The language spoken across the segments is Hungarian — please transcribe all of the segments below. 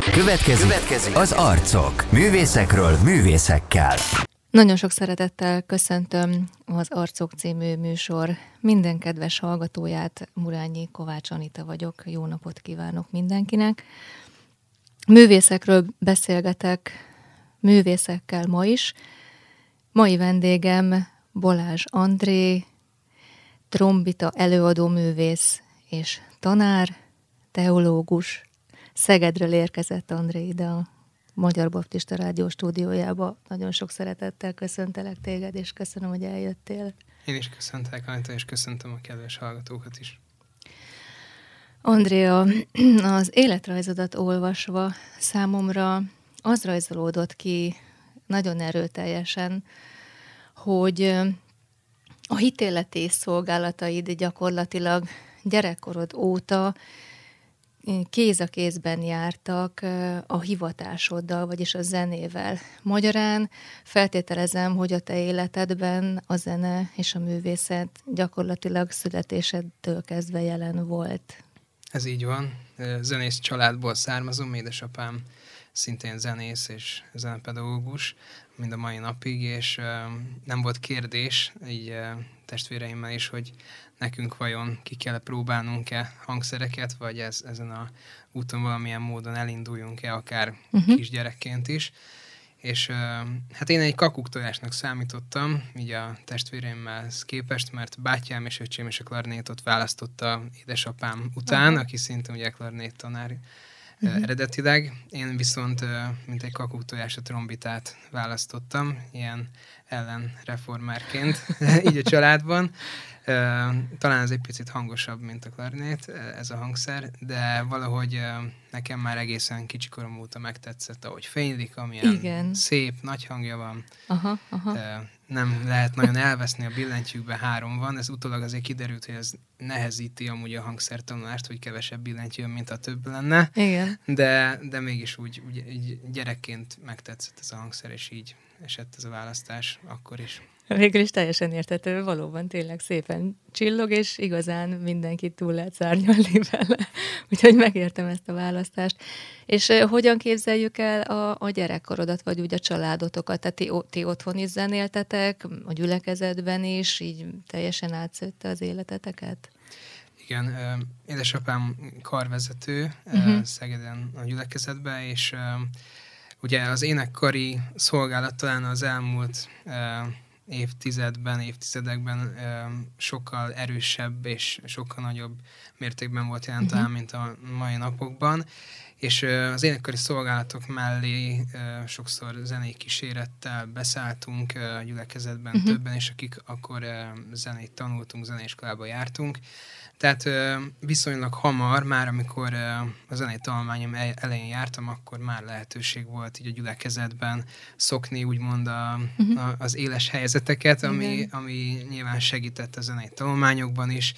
Következik, Következik az arcok. Művészekről művészekkel. Nagyon sok szeretettel köszöntöm az Arcok című műsor minden kedves hallgatóját. Murányi Kovács Anita vagyok. Jó napot kívánok mindenkinek. Művészekről beszélgetek művészekkel ma is. Mai vendégem Bolázs André, trombita előadó művész és tanár, teológus. Szegedről érkezett André ide a Magyar Baptista Rádió stúdiójába. Nagyon sok szeretettel köszöntelek téged, és köszönöm, hogy eljöttél. Én is köszöntelek, Anita, és köszöntöm a kedves hallgatókat is. Andrea, az életrajzodat olvasva számomra az rajzolódott ki nagyon erőteljesen, hogy a hitéleti szolgálataid gyakorlatilag gyerekkorod óta kéz a kézben jártak a hivatásoddal, vagyis a zenével. Magyarán feltételezem, hogy a te életedben a zene és a művészet gyakorlatilag születésedtől kezdve jelen volt. Ez így van. Zenész családból származom, édesapám szintén zenész és zenepedagógus, mind a mai napig, és nem volt kérdés, így testvéreimmel is, hogy nekünk vajon ki kell próbálnunk-e hangszereket, vagy ez, ezen a úton valamilyen módon elinduljunk-e, akár uh-huh. kisgyerekként is. És hát én egy kakuktojásnak számítottam, így a testvéreimmel képest, mert bátyám és öcsém és a klarnétot választotta édesapám után, uh-huh. aki szintén ugye klarnét tanár uh-huh. eredetileg. Én viszont, mint egy kakuktojás, a trombitát választottam, ilyen ellenreformárként, így a családban. Talán ez egy picit hangosabb, mint a klarinét, ez a hangszer, de valahogy nekem már egészen kicsikorom óta megtetszett, ahogy fénylik, amilyen Igen. szép, nagy hangja van. Aha, aha. Nem lehet nagyon elveszni a billentyűkbe, három van. Ez utólag azért kiderült, hogy ez nehezíti amúgy a hangszertanulást, hogy kevesebb billentyű, mint a több lenne. Igen. De, de mégis úgy, úgy, gyerekként megtetszett ez a hangszer, és így esett ez a választás akkor is. Végül is teljesen értető, valóban tényleg szépen csillog, és igazán mindenkit túl lehet szárnyalni vele. Úgyhogy megértem ezt a választást. És hogyan képzeljük el a, a gyerekkorodat, vagy úgy a családotokat? Tehát ti, ti otthon is zenéltetek, a gyülekezetben is, így teljesen átszőtte az életeteket? Igen, édesapám karvezető uh-huh. Szegeden a gyülekezetben, és ugye az énekkari szolgálat talán az elmúlt évtizedben, évtizedekben sokkal erősebb és sokkal nagyobb mértékben volt jelen uh-huh. mint a mai napokban, és az énekkari szolgálatok mellé sokszor zenei kísérettel beszálltunk gyülekezetben uh-huh. többen, és akik akkor zenét tanultunk, zeneiskolába jártunk, tehát viszonylag hamar, már amikor a zenei tanulmányom elején jártam, akkor már lehetőség volt így a gyülekezetben szokni úgymond a, uh-huh. a, az éles helyzeteket, ami, ami nyilván segített a zenei tanulmányokban is,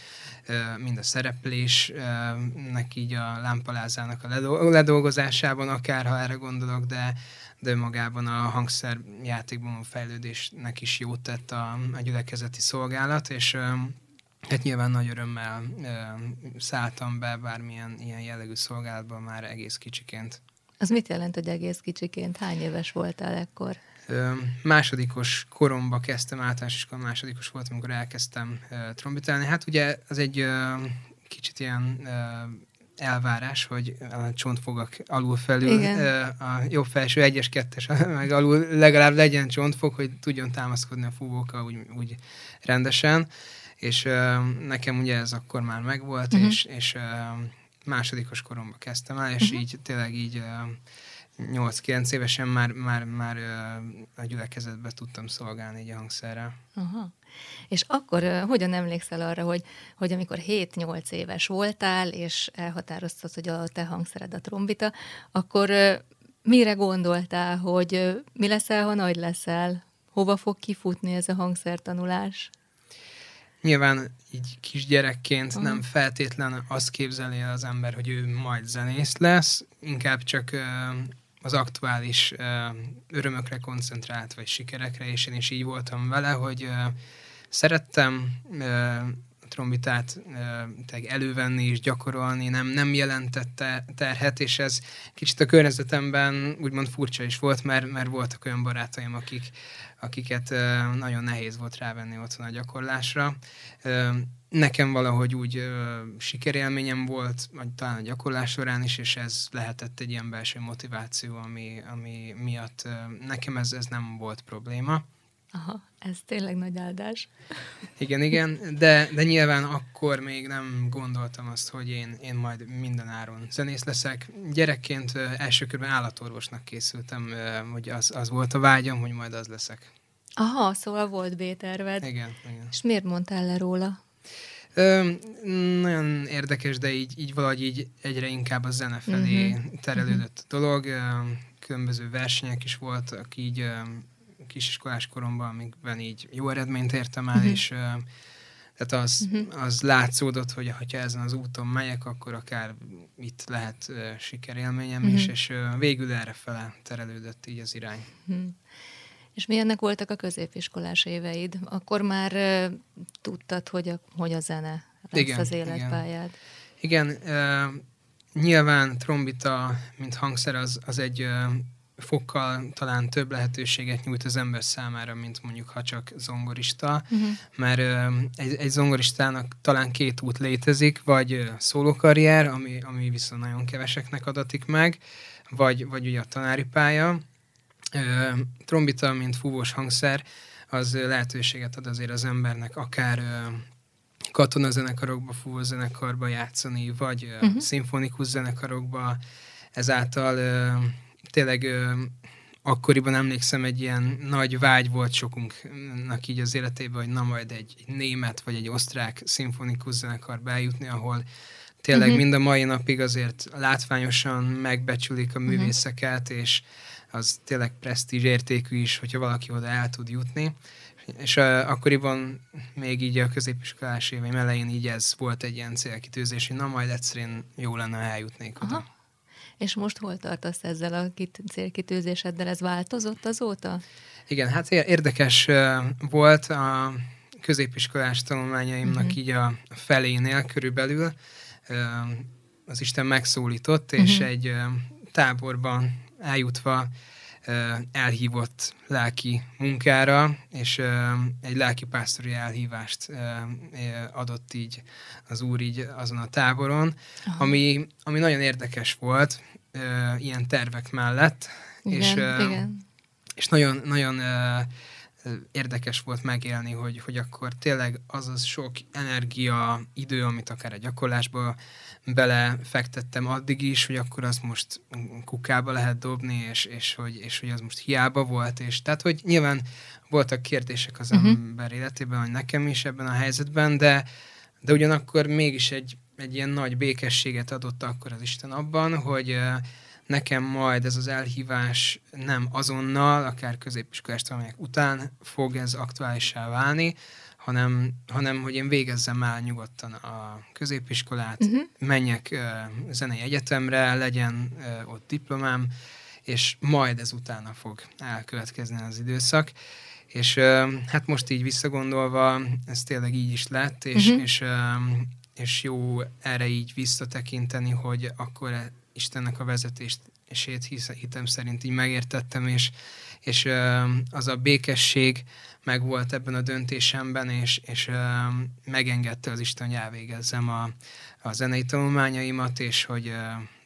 mind a szereplésnek így a lámpalázának a ledolgozásában, akár ha erre gondolok, de de magában a hangszerjátékban a fejlődésnek is jót tett a, a gyülekezeti szolgálat, és Hát nyilván nagy örömmel szálltam be bármilyen ilyen jellegű szolgálatban már egész kicsiként. Az mit jelent, hogy egész kicsiként? Hány éves voltál ekkor? Ö, másodikos koromba kezdtem, általános iskola másodikos voltam, amikor elkezdtem ö, trombitálni. Hát ugye az egy ö, kicsit ilyen ö, elvárás, hogy a csontfogak alul felül, Igen. a jobb felső egyes, kettes, meg alul legalább legyen csontfog, hogy tudjon támaszkodni a fúvókkal úgy, úgy rendesen és uh, nekem ugye ez akkor már megvolt, uh-huh. és, és uh, másodikos koromban kezdtem el, és uh-huh. így tényleg így uh, 8-9 évesen már, már, már uh, a gyülekezetbe tudtam szolgálni így a hangszerrel. Aha. És akkor uh, hogyan emlékszel arra, hogy, hogy amikor 7-8 éves voltál, és elhatároztad, hogy a te hangszered a trombita, akkor uh, mire gondoltál, hogy uh, mi leszel, ha nagy leszel? Hova fog kifutni ez a hangszertanulás? Nyilván így kisgyerekként uh nem feltétlen azt képzeli el az ember, hogy ő majd zenész lesz, inkább csak az aktuális örömökre koncentrált, vagy sikerekre, és én is így voltam vele, hogy szerettem trombitát elővenni és gyakorolni nem, nem jelentette terhet, és ez kicsit a környezetemben úgymond furcsa is volt, mert, mert voltak olyan barátaim, akik, akiket nagyon nehéz volt rávenni otthon a gyakorlásra. Nekem valahogy úgy sikerélményem volt, vagy talán a gyakorlás során is, és ez lehetett egy ilyen belső motiváció, ami, ami miatt nekem ez, ez nem volt probléma. Aha, ez tényleg nagy áldás. Igen, igen, de, de nyilván akkor még nem gondoltam azt, hogy én, én majd minden áron zenész leszek. Gyerekként első körben állatorvosnak készültem, hogy az, az volt a vágyam, hogy majd az leszek. Aha, szóval volt B-terved. Igen, igen. És miért mondtál le róla? Ö, nagyon érdekes, de így, így valahogy így egyre inkább a zene felé uh-huh. terelődött a dolog. Különböző versenyek is voltak így kisiskolás koromban, amikben így jó eredményt értem el, uh-huh. és tehát az, uh-huh. az látszódott, hogy ha ezen az úton megyek, akkor akár itt lehet uh, sikerélményem uh-huh. is, és uh, végül erre fele terelődött így az irány. Uh-huh. És milyennek voltak a középiskolás éveid? Akkor már uh, tudtad, hogy a, hogy a zene lesz igen, az életpályád. Igen, igen uh, nyilván trombita, mint hangszer, az, az egy uh, fokkal talán több lehetőséget nyújt az ember számára, mint mondjuk ha csak zongorista, uh-huh. mert uh, egy, egy zongoristának talán két út létezik, vagy szólókarrier, ami, ami viszont nagyon keveseknek adatik meg, vagy, vagy ugye a tanári pálya, trombita, mint fúvós hangszer, az lehetőséget ad azért az embernek akár katonazenekarokba, fúvózenekarba játszani, vagy uh-huh. szimfonikus zenekarokba. Ezáltal tényleg akkoriban emlékszem, egy ilyen nagy vágy volt sokunknak így az életében, hogy na majd egy, egy német vagy egy osztrák szimfonikus zenekar bejutni, ahol tényleg uh-huh. mind a mai napig azért látványosan megbecsülik a mhm. művészeket, uh-huh. és az tényleg presztízs értékű is, hogyha valaki oda el tud jutni. És uh, akkoriban még így a középiskolás éveim elején így ez volt egy ilyen célkitűzés, hogy na majd egyszerűen jó lenne, ha eljutnék oda. És most hol tartasz ezzel a célkitűzéseddel? Ez változott azóta? Igen, hát érdekes volt a középiskolás tanulmányaimnak uh-huh. így a felénél körülbelül. Az Isten megszólított, és uh-huh. egy táborban eljutva elhívott lelki munkára, és egy lelki pásztori elhívást adott így az úr így azon a táboron, ami, ami nagyon érdekes volt ilyen tervek mellett, igen, és, igen. és nagyon, nagyon érdekes volt megélni, hogy, hogy akkor tényleg az az sok energia, idő, amit akár a gyakorlásba belefektettem addig is, hogy akkor azt most kukába lehet dobni, és, és, hogy, és hogy az most hiába volt, és tehát, hogy nyilván voltak kérdések az uh-huh. ember életében, hogy nekem is ebben a helyzetben, de, de ugyanakkor mégis egy, egy ilyen nagy békességet adott akkor az Isten abban, hogy nekem majd ez az elhívás nem azonnal, akár középiskolás tanulmányok után fog ez aktuálisá válni, hanem, hanem hogy én végezzem el nyugodtan a középiskolát, uh-huh. menjek uh, zenei egyetemre, legyen uh, ott diplomám, és majd ez utána fog elkövetkezni az időszak. És uh, hát most így visszagondolva, ez tényleg így is lett, és, uh-huh. és, uh, és jó erre így visszatekinteni, hogy akkor Istennek a vezetést és hitem szerint így megértettem, és, és az a békesség meg volt ebben a döntésemben, és, és megengedte az Isten, hogy elvégezzem a, a zenei tanulmányaimat, és hogy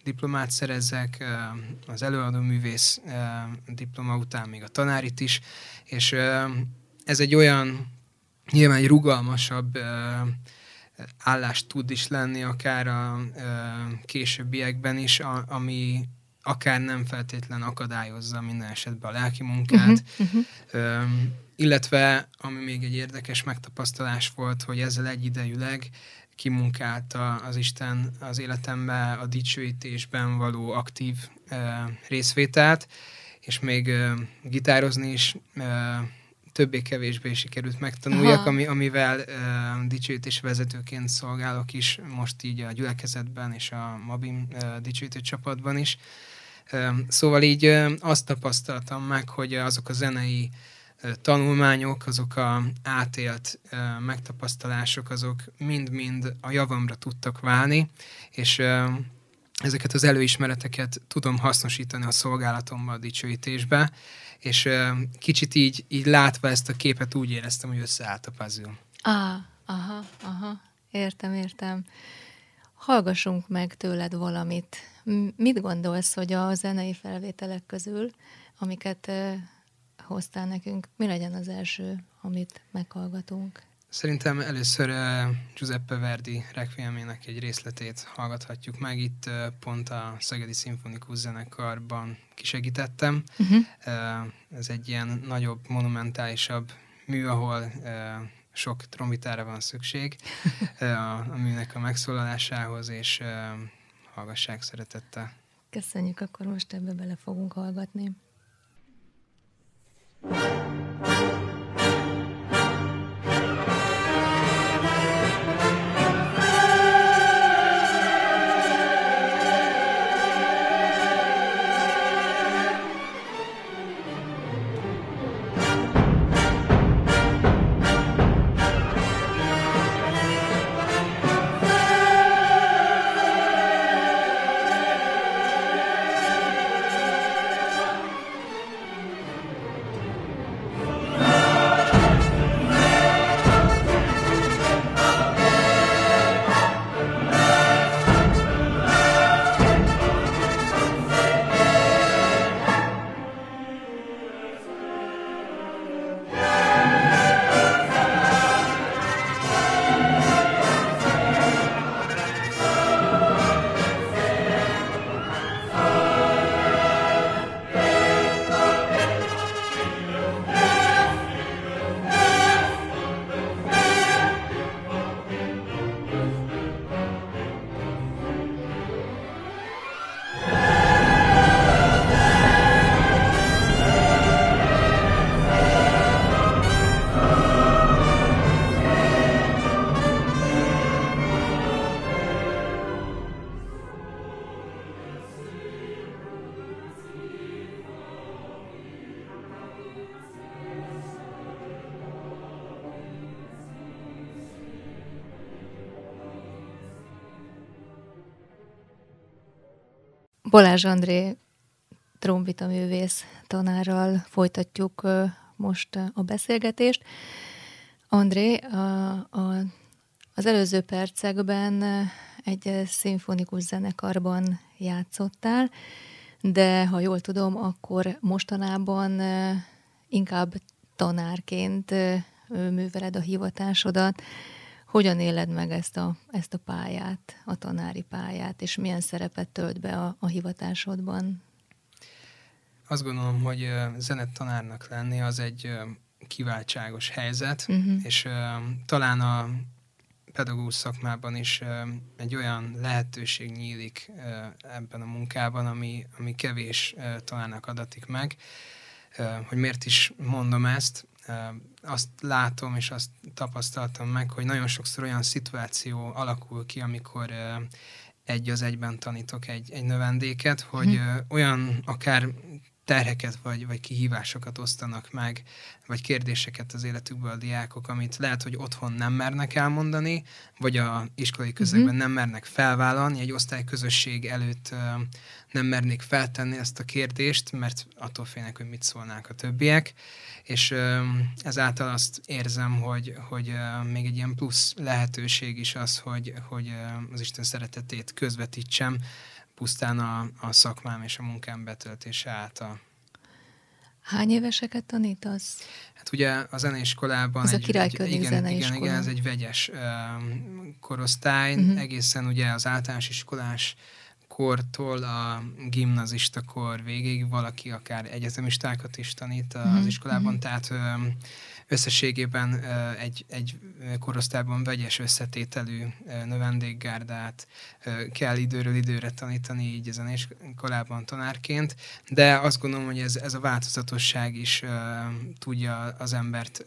diplomát szerezzek, az előadó művész diploma után még a tanárit is, és ez egy olyan, nyilván egy rugalmasabb állást tud is lenni, akár a későbbiekben is, ami, akár nem feltétlen akadályozza minden esetben a lelki munkát. Uh-huh, uh-huh. Illetve, ami még egy érdekes megtapasztalás volt, hogy ezzel egyidejűleg kimunkálta az Isten az életembe a dicsőítésben való aktív részvételt, és még gitározni is többé-kevésbé sikerült megtanuljak, ami, amivel uh, dicsőítés vezetőként szolgálok is, most így a gyülekezetben és a Mabim uh, dicsőítő csapatban is. Szóval így azt tapasztaltam meg, hogy azok a zenei tanulmányok, azok a átélt megtapasztalások, azok mind-mind a javamra tudtak válni, és ezeket az előismereteket tudom hasznosítani a szolgálatommal a dicsőítésbe, és kicsit így, így látva ezt a képet úgy éreztem, hogy összeállt a puzzle. Ah, aha, aha, értem, értem. Hallgassunk meg tőled valamit. Mit gondolsz, hogy a zenei felvételek közül, amiket hoztál nekünk, mi legyen az első, amit meghallgatunk? Szerintem először uh, Giuseppe Verdi requiemének egy részletét hallgathatjuk meg. Itt uh, pont a Szegedi Szimfonikus Zenekarban kisegítettem. Uh-huh. Uh, ez egy ilyen nagyobb, monumentálisabb mű, ahol uh, sok trombitára van szükség uh, a, műnek a megszólalásához, és uh, hallgassák szeretettel. Köszönjük, akkor most ebbe bele fogunk hallgatni. thank you Balázs André trombita művész tanárral folytatjuk most a beszélgetést. André, a, a, az előző percekben egy szimfonikus zenekarban játszottál, de ha jól tudom, akkor mostanában inkább tanárként műveled a hivatásodat. Hogyan éled meg ezt a, ezt a pályát, a tanári pályát, és milyen szerepet tölt be a, a hivatásodban? Azt gondolom, hogy zenettanárnak lenni az egy kiváltságos helyzet, uh-huh. és talán a pedagógus szakmában is egy olyan lehetőség nyílik ebben a munkában, ami, ami kevés tanárnak adatik meg. Hogy miért is mondom ezt? Azt látom és azt tapasztaltam meg, hogy nagyon sokszor olyan szituáció alakul ki, amikor egy az egyben tanítok egy, egy növendéket, hogy hmm. olyan akár terheket vagy, vagy kihívásokat osztanak meg, vagy kérdéseket az életükből a diákok, amit lehet, hogy otthon nem mernek elmondani, vagy a iskolai közegben uh-huh. nem mernek felvállalni, egy osztályközösség előtt uh, nem mernék feltenni ezt a kérdést, mert attól félnek, hogy mit szólnák a többiek, és uh, ezáltal azt érzem, hogy, hogy uh, még egy ilyen plusz lehetőség is az, hogy, hogy az Isten szeretetét közvetítsem, pusztán a, a szakmám és a munkám betöltése által. Hány éveseket tanítasz? Hát ugye a zeneiskolában... Ez egy, a Királykörnyék igen, zeneiskola. Igen, igen, ez egy vegyes uh, korosztály, uh-huh. egészen ugye az általános iskolás kortól a gimnazista kor végéig valaki akár egyetemistákat is tanít az uh-huh. iskolában, uh-huh. tehát összességében egy, egy korosztályban vegyes összetételű növendékgárdát kell időről időre tanítani így ezen iskolában tanárként, de azt gondolom, hogy ez, ez a változatosság is tudja az embert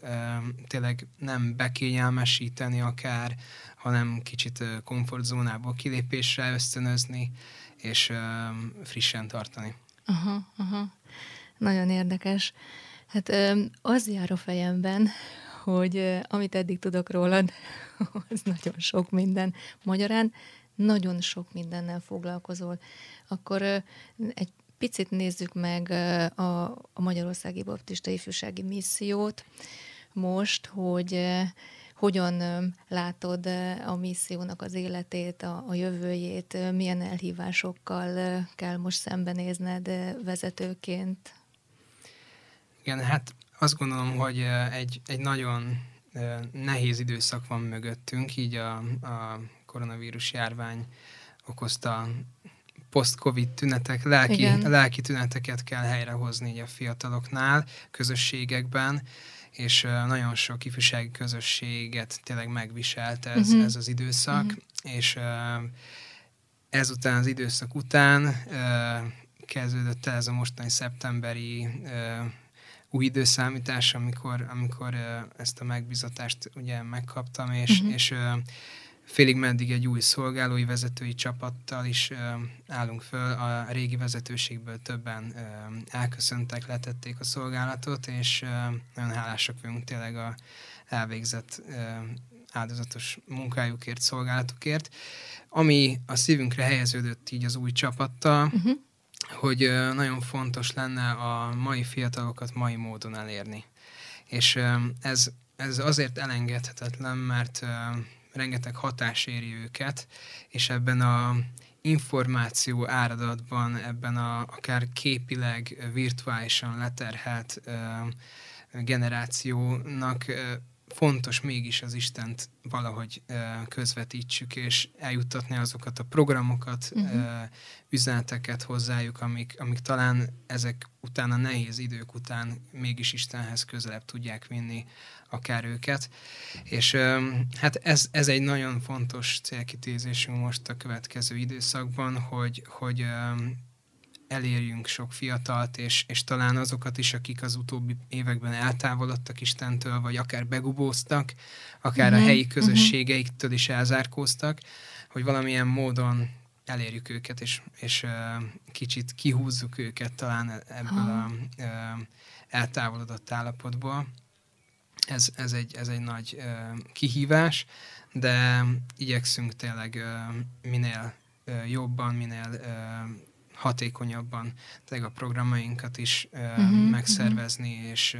tényleg nem bekényelmesíteni akár, hanem kicsit komfortzónából kilépésre ösztönözni, és frissen tartani. Aha, aha. Nagyon érdekes. Hát az jár a fejemben, hogy amit eddig tudok rólad, az nagyon sok minden. Magyarán nagyon sok mindennel foglalkozol. Akkor egy picit nézzük meg a, a Magyarországi Baptista Ifjúsági Missziót most, hogy hogyan látod a missziónak az életét, a, a jövőjét, milyen elhívásokkal kell most szembenézned vezetőként? Igen, hát azt gondolom, hogy egy, egy nagyon nehéz időszak van mögöttünk, így a, a koronavírus járvány okozta post-covid tünetek, lelki, lelki tüneteket kell helyrehozni így a fiataloknál, közösségekben, és nagyon sok ifjúsági közösséget tényleg megviselt ez, uh-huh. ez az időszak, uh-huh. és ezután az időszak után kezdődött el ez a mostani szeptemberi új időszámítás, amikor, amikor ezt a megbizatást ugye megkaptam, és, uh-huh. és félig meddig egy új szolgálói vezetői csapattal is állunk föl. A régi vezetőségből többen elköszöntek, letették a szolgálatot, és nagyon hálásak vagyunk tényleg a elvégzett áldozatos munkájukért, szolgálatukért. Ami a szívünkre helyeződött így az új csapattal, uh-huh hogy nagyon fontos lenne a mai fiatalokat mai módon elérni. És ez, ez azért elengedhetetlen, mert rengeteg hatás éri őket, és ebben a információ áradatban, ebben a akár képileg, virtuálisan leterhelt generációnak fontos mégis az Istent valahogy közvetítsük, és eljuttatni azokat a programokat, uh-huh. üzeneteket hozzájuk, amik, amik talán ezek után, a nehéz idők után mégis Istenhez közelebb tudják vinni akár őket. És hát ez, ez egy nagyon fontos célkitézésünk most a következő időszakban, hogy, hogy elérjünk sok fiatalt, és, és talán azokat is, akik az utóbbi években eltávolodtak Istentől, vagy akár begubóztak, akár uh-huh, a mhm, helyi mhm. közösségeiktől is elzárkóztak, hogy valamilyen módon elérjük őket, és, és uh, kicsit kihúzzuk őket talán ebből a uh, eltávolodott állapotból. Ez, ez, egy, ez egy nagy uh, kihívás, de igyekszünk tényleg uh, minél uh, jobban, minél uh, hatékonyabban tényleg a programjainkat is uh-huh, megszervezni, uh-huh. és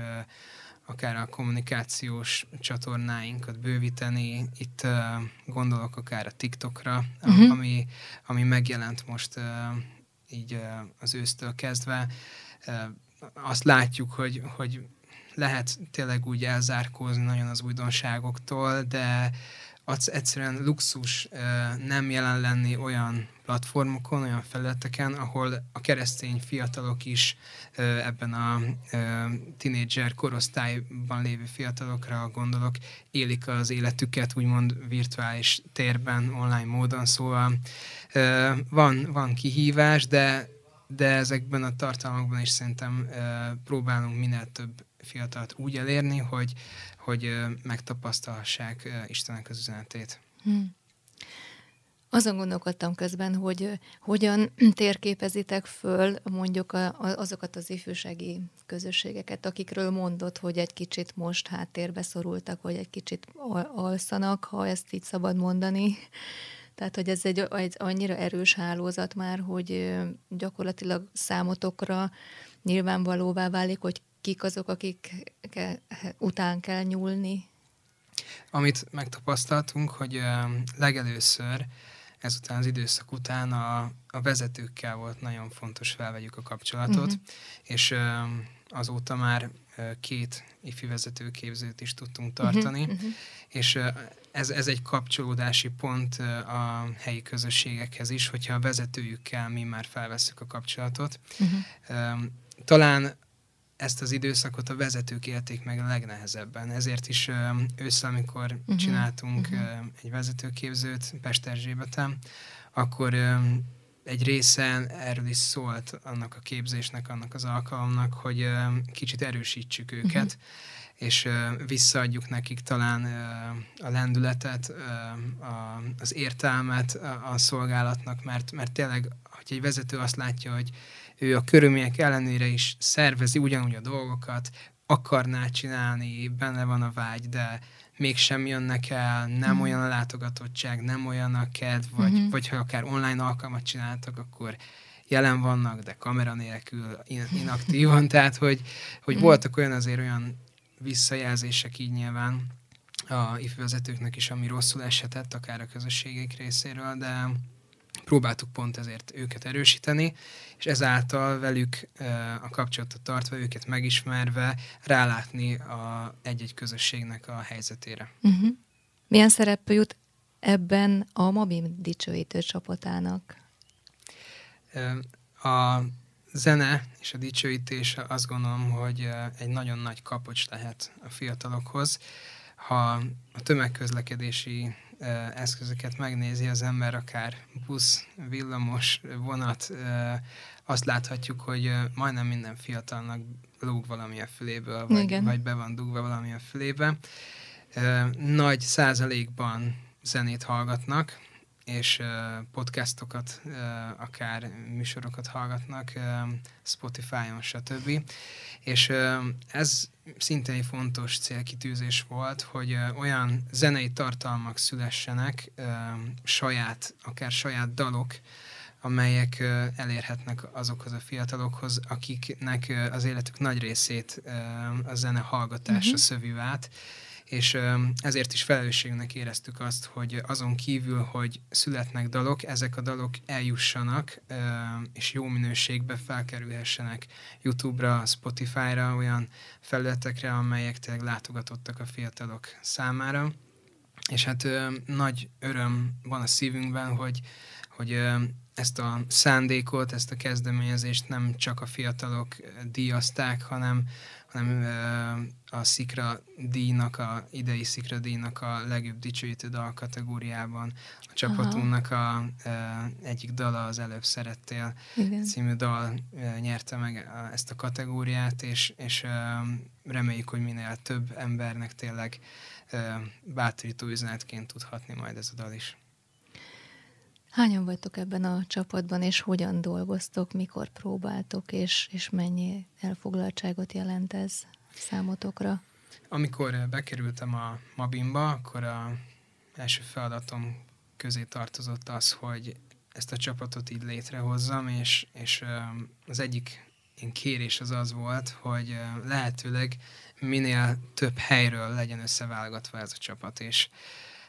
akár a kommunikációs csatornáinkat bővíteni. Itt uh, gondolok akár a TikTokra, uh-huh. ami, ami megjelent most uh, így uh, az ősztől kezdve. Uh, azt látjuk, hogy, hogy lehet tényleg úgy elzárkózni nagyon az újdonságoktól, de az egyszerűen luxus nem jelen lenni olyan platformokon, olyan felületeken, ahol a keresztény fiatalok is ebben a tinédzser korosztályban lévő fiatalokra gondolok, élik az életüket úgymond virtuális térben, online módon, szóval van, van kihívás, de de ezekben a tartalmakban is szerintem próbálunk minél több fiatalt úgy elérni, hogy, hogy megtapasztalhassák Istenek az üzenetét. Hmm. Azon gondolkodtam közben, hogy hogyan térképezitek föl mondjuk a, azokat az ifjúsági közösségeket, akikről mondott, hogy egy kicsit most háttérbe szorultak, vagy egy kicsit alszanak, ha ezt így szabad mondani. Tehát, hogy ez egy, egy annyira erős hálózat már, hogy gyakorlatilag számotokra nyilvánvalóvá válik, hogy kik azok, akik után kell nyúlni? Amit megtapasztaltunk, hogy legelőször ezután az időszak után a, a vezetőkkel volt nagyon fontos felvegyük a kapcsolatot, uh-huh. és azóta már két ifi vezetőképzőt is tudtunk tartani, uh-huh, és ez, ez egy kapcsolódási pont a helyi közösségekhez is, hogyha a vezetőjükkel mi már felvesszük a kapcsolatot. Uh-huh. Talán ezt az időszakot a vezetők élték meg a legnehezebben. Ezért is ősszel, amikor uh-huh. csináltunk uh-huh. egy vezetőképzőt Pesterzsébeten, akkor egy része erről is szólt annak a képzésnek, annak az alkalomnak, hogy kicsit erősítsük őket, uh-huh. és visszaadjuk nekik talán a lendületet, az értelmet a szolgálatnak, mert, mert tényleg, hogy egy vezető azt látja, hogy ő a körülmények ellenére is szervezi ugyanúgy a dolgokat, akarná csinálni, benne van a vágy, de mégsem jönnek el, nem mm. olyan a látogatottság, nem olyan a kedv, vagy, mm-hmm. vagy ha akár online alkalmat csináltak, akkor jelen vannak, de kamera nélkül inaktívan, tehát hogy, hogy mm. voltak olyan azért olyan visszajelzések így nyilván a ifjúvezetőknek is, ami rosszul eshetett, akár a közösségek részéről, de próbáltuk pont ezért őket erősíteni, és ezáltal velük a kapcsolatot tartva, őket megismerve rálátni a egy-egy közösségnek a helyzetére. Uh-huh. Milyen szerep jut ebben a Mabim dicsőítő csapatának? A zene és a dicsőítés azt gondolom, hogy egy nagyon nagy kapocs lehet a fiatalokhoz. Ha a tömegközlekedési eszközöket megnézi az ember, akár busz, villamos, vonat, azt láthatjuk, hogy majdnem minden fiatalnak lóg valami a füléből, vagy, vagy be van dugva valami a fülébe. Nagy százalékban zenét hallgatnak, és podcastokat, akár műsorokat hallgatnak, Spotify-on, stb. És ez szintén egy fontos célkitűzés volt, hogy olyan zenei tartalmak szülessenek, saját, akár saját dalok, amelyek elérhetnek azokhoz a fiatalokhoz, akiknek az életük nagy részét a zene hallgatása uh-huh. szövő át, és ezért is felelősségnek éreztük azt, hogy azon kívül, hogy születnek dalok, ezek a dalok eljussanak, és jó minőségbe felkerülhessenek YouTube-ra, Spotify-ra, olyan felületekre, amelyek tényleg látogatottak a fiatalok számára. És hát nagy öröm van a szívünkben, hogy, hogy ezt a szándékot, ezt a kezdeményezést nem csak a fiatalok díjazták, hanem, hanem a Szikra díjnak, a idei Szikra díjnak a legjobb dicsőítő dal kategóriában. A csapatunknak a, egyik dala az előbb szerettél Igen. című dal nyerte meg ezt a kategóriát, és, és reméljük, hogy minél több embernek tényleg bátorító üzenetként tudhatni majd ez a dal is. Hányan vagytok ebben a csapatban, és hogyan dolgoztok, mikor próbáltok, és, és mennyi elfoglaltságot jelent ez számotokra? Amikor bekerültem a Mabimba, akkor a első feladatom közé tartozott az, hogy ezt a csapatot így létrehozzam, és, és az egyik én kérés az az volt, hogy lehetőleg minél több helyről legyen összeválogatva ez a csapat, és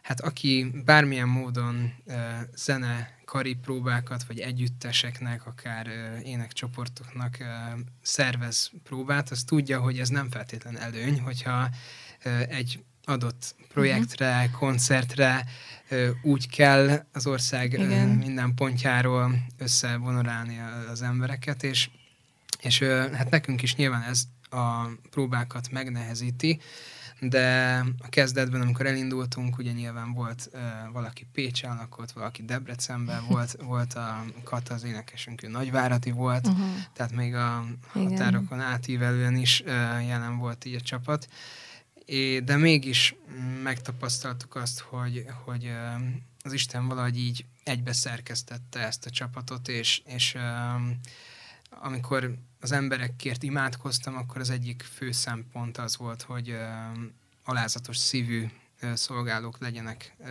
hát aki bármilyen módon uh, zene karipróbákat, vagy együtteseknek, akár uh, énekcsoportoknak uh, szervez próbát, az tudja, hogy ez nem feltétlen előny, hogyha uh, egy adott projektre, uh-huh. koncertre úgy kell az ország uh, minden pontjáról összevonorálni az embereket, és, és hát nekünk is nyilván ez a próbákat megnehezíti, de a kezdetben, amikor elindultunk, ugye nyilván volt uh, valaki Pécsen lakott, valaki Debrecenben, volt, volt a Kata, az énekesünk, ő Nagyvárati volt, uh-huh. tehát még a határokon Igen. átívelően is uh, jelen volt így a csapat. É, de mégis megtapasztaltuk azt, hogy, hogy uh, az Isten valahogy így egybe szerkesztette ezt a csapatot, és, és uh, amikor az emberekért imádkoztam, akkor az egyik fő szempont az volt, hogy uh, alázatos szívű uh, szolgálók legyenek uh,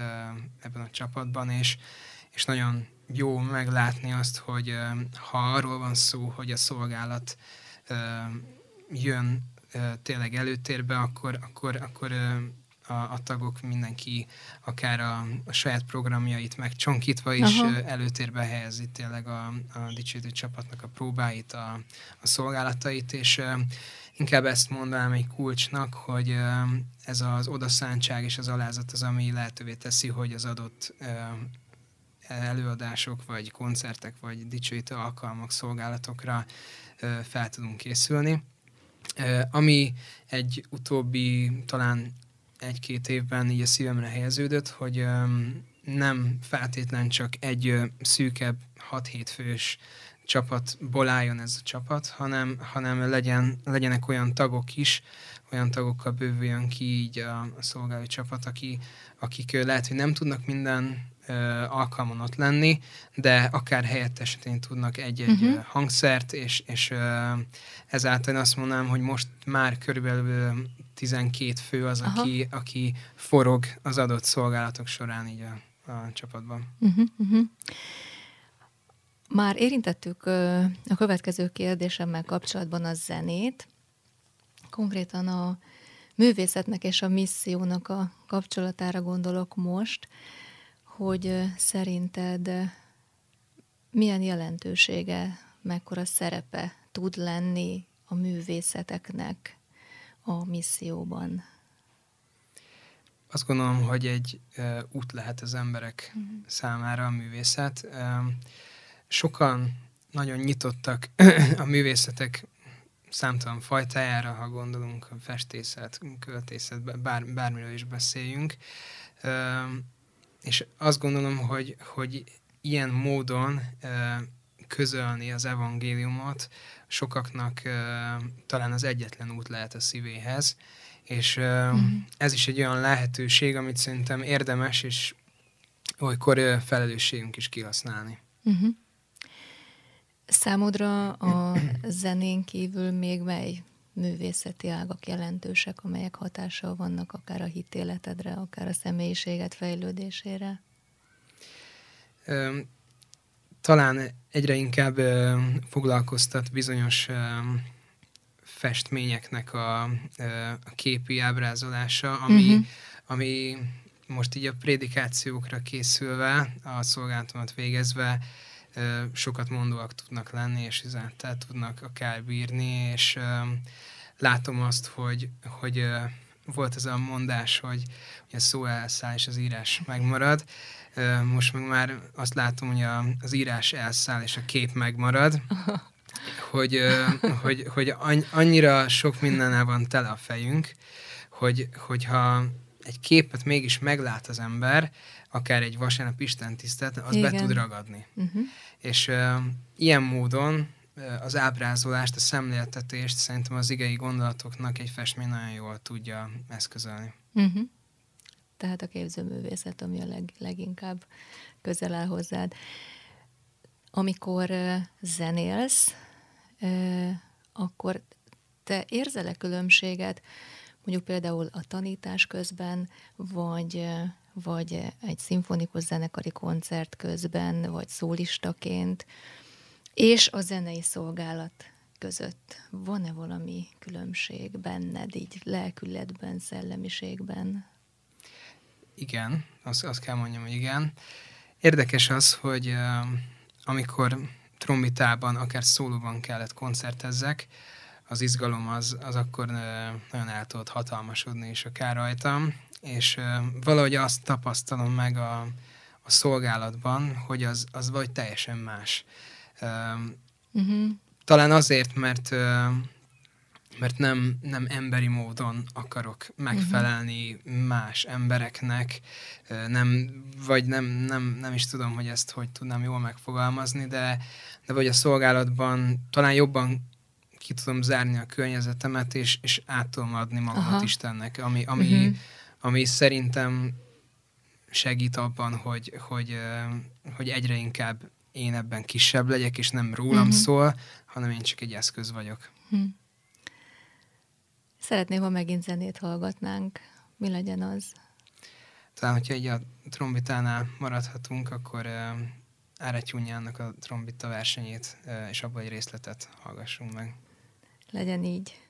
ebben a csapatban, és, és nagyon jó meglátni azt, hogy uh, ha arról van szó, hogy a szolgálat uh, jön uh, tényleg előtérbe, akkor, akkor, akkor uh, a, a tagok mindenki akár a, a saját programjait megcsonkítva is Aha. előtérbe helyezi tényleg a, a dicsőítő csapatnak a próbáit, a, a szolgálatait, és inkább ezt mondanám egy kulcsnak, hogy ez az odaszántság és az alázat az, ami lehetővé teszi, hogy az adott előadások, vagy koncertek, vagy dicsőítő alkalmak, szolgálatokra fel tudunk készülni. Ami egy utóbbi talán egy-két évben így a szívemre helyeződött, hogy nem feltétlen csak egy szűkebb 6-7 fős csapatból álljon ez a csapat, hanem, hanem legyen, legyenek olyan tagok is, olyan tagokkal bővüljön ki így a, a szolgáló csapat, aki, akik lehet, hogy nem tudnak minden alkalmon ott lenni, de akár helyettesíteni tudnak egy-egy uh-huh. hangszert, és, és ezáltal azt mondanám, hogy most már körülbelül 12 fő az, aki, aki forog az adott szolgálatok során így a, a csapatban. Uh-huh, uh-huh. Már érintettük a következő kérdésemmel kapcsolatban a zenét, konkrétan a művészetnek és a missziónak a kapcsolatára gondolok most, hogy szerinted milyen jelentősége, mekkora szerepe tud lenni a művészeteknek a misszióban? Azt gondolom, hogy egy út lehet az emberek uh-huh. számára a művészet. Sokan nagyon nyitottak a művészetek számtalan fajtájára, ha gondolunk a festészet, költészet, bár, bármiről is beszéljünk. És azt gondolom, hogy, hogy ilyen módon közölni az evangéliumot sokaknak talán az egyetlen út lehet a szívéhez, és uh-huh. ez is egy olyan lehetőség, amit szerintem érdemes, és olykor felelősségünk is kihasználni. Uh-huh. Számodra a zenén kívül még mely művészeti ágak jelentősek, amelyek hatással vannak akár a hitéletedre, akár a személyiséget fejlődésére? Talán egyre inkább foglalkoztat bizonyos festményeknek a, a képi ábrázolása, ami, uh-huh. ami most így a prédikációkra készülve, a szolgálatomat végezve sokat mondóak tudnak lenni, és ezáltal tudnak akár bírni, és látom azt, hogy, hogy volt ez a mondás, hogy, hogy a szó elszáll és az írás megmarad. Most meg már azt látom, hogy a, az írás elszáll és a kép megmarad, hogy, hogy, hogy annyira sok mindennel van tele a fejünk, hogy, hogyha egy képet mégis meglát az ember, akár egy vasárnap Isten tisztelt, az Igen. be tud ragadni. Uh-huh. És uh, ilyen módon uh, az ábrázolást, a szemléltetést szerintem az igei gondolatoknak egy festmény nagyon jól tudja eszközölni. Uh-huh. Tehát a képzőművészet, ami a leg, leginkább közel áll hozzád. Amikor uh, zenélsz, uh, akkor te érzel-e különbséget mondjuk például a tanítás közben, vagy vagy egy szimfonikus zenekari koncert közben, vagy szólistaként, és a zenei szolgálat között van-e valami különbség benned, így lelkületben, szellemiségben? Igen, azt, azt kell mondjam, hogy igen. Érdekes az, hogy amikor trombitában, akár szólóban kellett koncertezzek, az izgalom az, az akkor nagyon el tudott hatalmasodni is akár rajtam, és valahogy azt tapasztalom meg a, a szolgálatban, hogy az, az vagy teljesen más. Uh-huh. Talán azért, mert mert nem, nem emberi módon akarok megfelelni uh-huh. más embereknek, nem, vagy nem, nem, nem is tudom, hogy ezt hogy tudnám jól megfogalmazni, de, de vagy a szolgálatban talán jobban ki tudom zárni a környezetemet, és, és át tudom adni magamat Aha. Istennek, ami, ami, uh-huh ami szerintem segít abban, hogy, hogy, hogy egyre inkább én ebben kisebb legyek, és nem rólam uh-huh. szól, hanem én csak egy eszköz vagyok. Uh-huh. Szeretném, ha megint zenét hallgatnánk. Mi legyen az? Talán, hogyha egy a trombitánál maradhatunk, akkor uh, Áretyúnyának a trombita versenyét, uh, és abban egy részletet hallgassunk meg. Legyen így.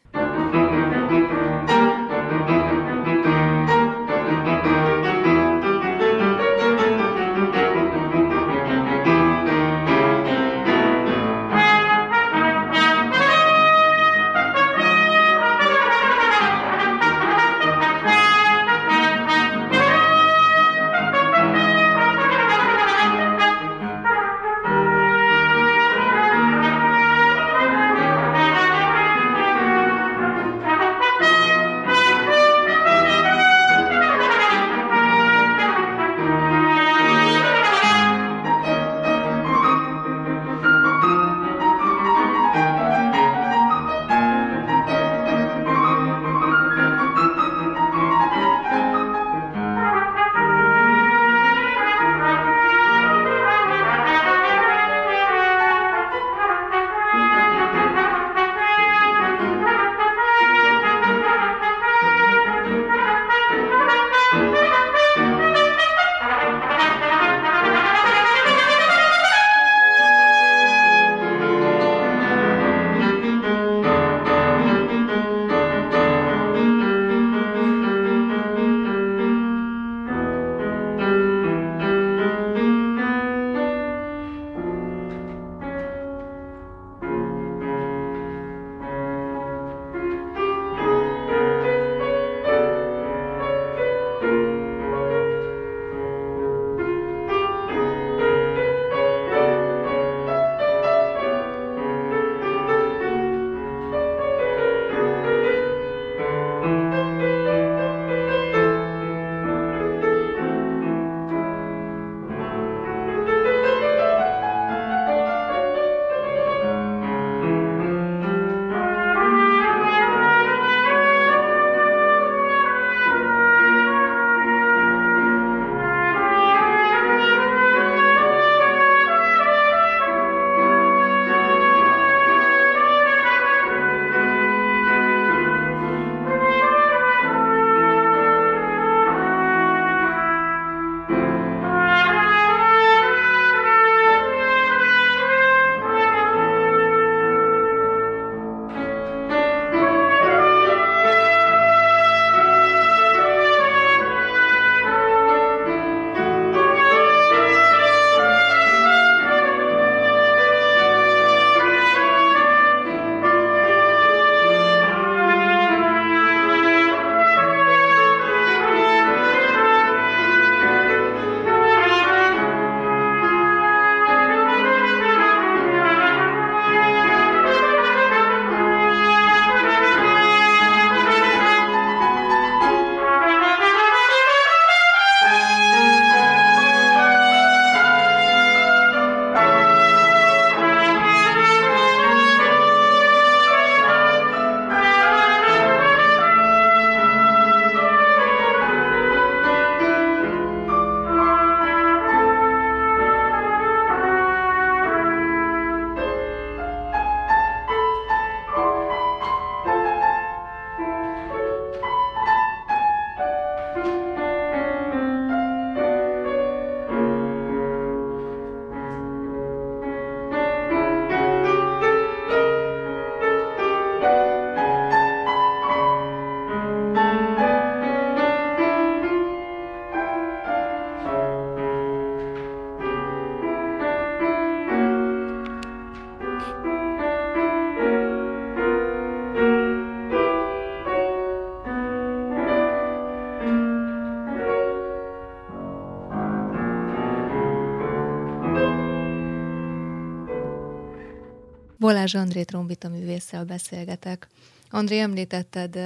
Balázs André trombita művésszel beszélgetek. André, említetted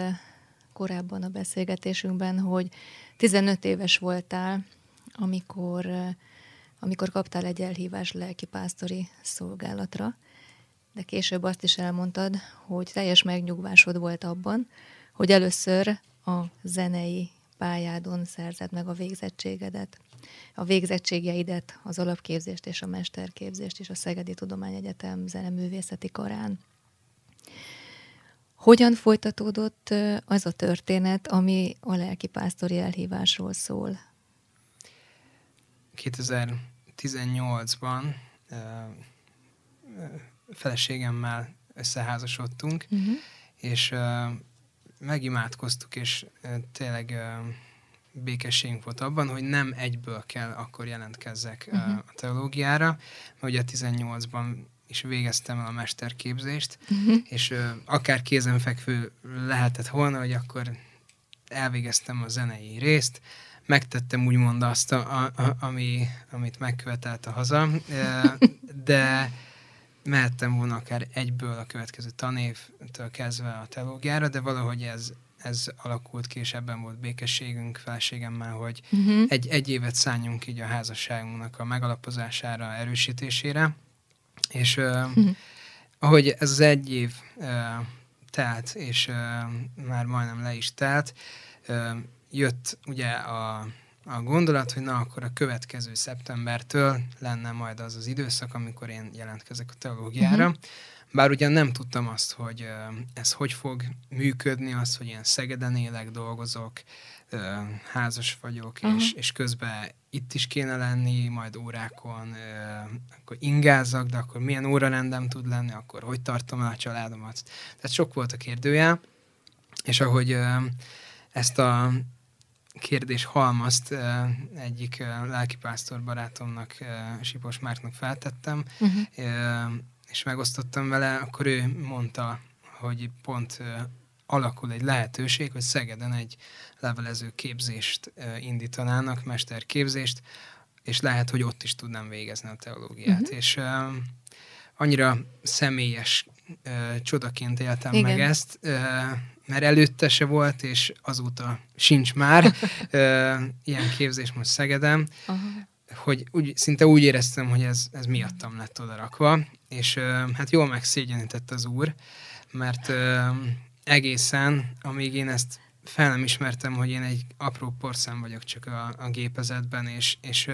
korábban a beszélgetésünkben, hogy 15 éves voltál, amikor, amikor kaptál egy elhívást lelkipásztori szolgálatra, de később azt is elmondtad, hogy teljes megnyugvásod volt abban, hogy először a zenei pályádon szerzed meg a végzettségedet. A végzettségeidet, az alapképzést és a mesterképzést is a Szegedi Tudományegyetem zeneművészeti karán. Hogyan folytatódott az a történet, ami a lelkipásztori elhívásról szól? 2018-ban feleségemmel összeházasodtunk, uh-huh. és megimádkoztuk, és tényleg békességünk volt abban, hogy nem egyből kell akkor jelentkezzek uh-huh. a teológiára, mert ugye 18-ban is végeztem el a mesterképzést, uh-huh. és akár kézenfekvő lehetett volna, hogy akkor elvégeztem a zenei részt, megtettem úgymond azt, a, a, ami, amit megkövetelt a haza, de mehettem volna akár egyből a következő tanévtől kezdve a teológiára, de valahogy ez, ez alakult ki, és ebben volt békességünk feleségemmel, hogy uh-huh. egy, egy évet szálljunk így a házasságunknak a megalapozására, erősítésére, és uh, uh-huh. ahogy ez az egy év uh, telt, és uh, már majdnem le is telt, uh, jött ugye a a gondolat, hogy na akkor a következő szeptembertől lenne majd az az időszak, amikor én jelentkezek a teológiára. Uh-huh. Bár ugyan nem tudtam azt, hogy ez hogy fog működni, az, hogy én Szegeden élek, dolgozok, házas vagyok, uh-huh. és, és közben itt is kéne lenni, majd órákon, akkor ingázak, de akkor milyen órarendem tud lenni, akkor hogy tartom el a családomat. Tehát sok volt a kérdője, és ahogy ezt a kérdés halmazt egyik lelkipásztor barátomnak, Sipos Márknak feltettem, uh-huh. és megosztottam vele, akkor ő mondta, hogy pont alakul egy lehetőség, hogy Szegeden egy levelező képzést indítanának, mesterképzést, és lehet, hogy ott is tudnám végezni a teológiát. Uh-huh. És annyira személyes csodaként éltem Igen. meg ezt, mert előtte se volt, és azóta sincs már ilyen képzés most Szegedem, Aha. hogy úgy, szinte úgy éreztem, hogy ez, ez miattam lett oda rakva, és hát jól megszégyenített az úr, mert egészen, amíg én ezt fel nem ismertem, hogy én egy apró porszám vagyok csak a, a gépezetben, és, és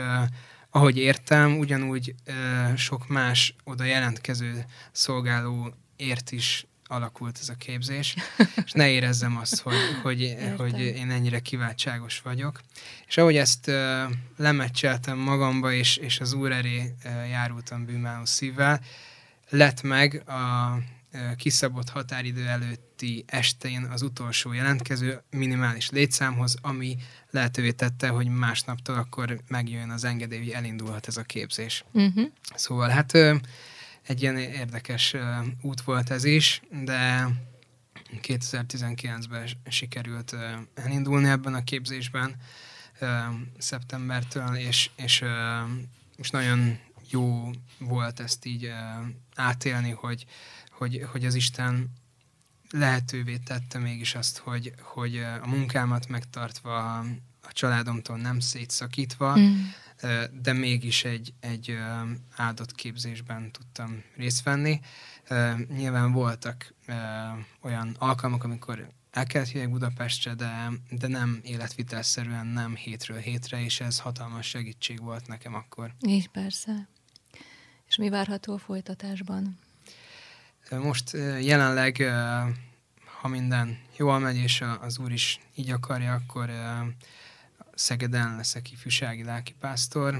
ahogy értem, ugyanúgy uh, sok más oda jelentkező szolgáló ért is alakult ez a képzés, és ne érezzem azt, hogy, hogy, hogy én ennyire kiváltságos vagyok. És ahogy ezt uh, lemecseltem magamba, és, és az úr elé uh, járultam bűnmáló szívvel, lett meg a uh, kiszabott határidő előtti estén az utolsó jelentkező minimális létszámhoz, ami lehetővé tette, hogy másnaptól akkor megjön az engedély, hogy elindulhat ez a képzés. Uh-huh. Szóval hát egy ilyen érdekes út volt ez is, de 2019-ben sikerült elindulni ebben a képzésben szeptembertől, és, és, és nagyon jó volt ezt így átélni, hogy, hogy, hogy az Isten lehetővé tette mégis azt, hogy, hogy a munkámat megtartva, a családomtól nem szétszakítva, mm de mégis egy, egy áldott képzésben tudtam részt venni. Nyilván voltak olyan alkalmak, amikor el kellett jöjjek Budapestre, de, de nem életvitelszerűen, nem hétről hétre, és ez hatalmas segítség volt nekem akkor. Így persze. És mi várható a folytatásban? Most jelenleg, ha minden jól megy, és az úr is így akarja, akkor Szegeden leszek ifjúsági lelkipásztor.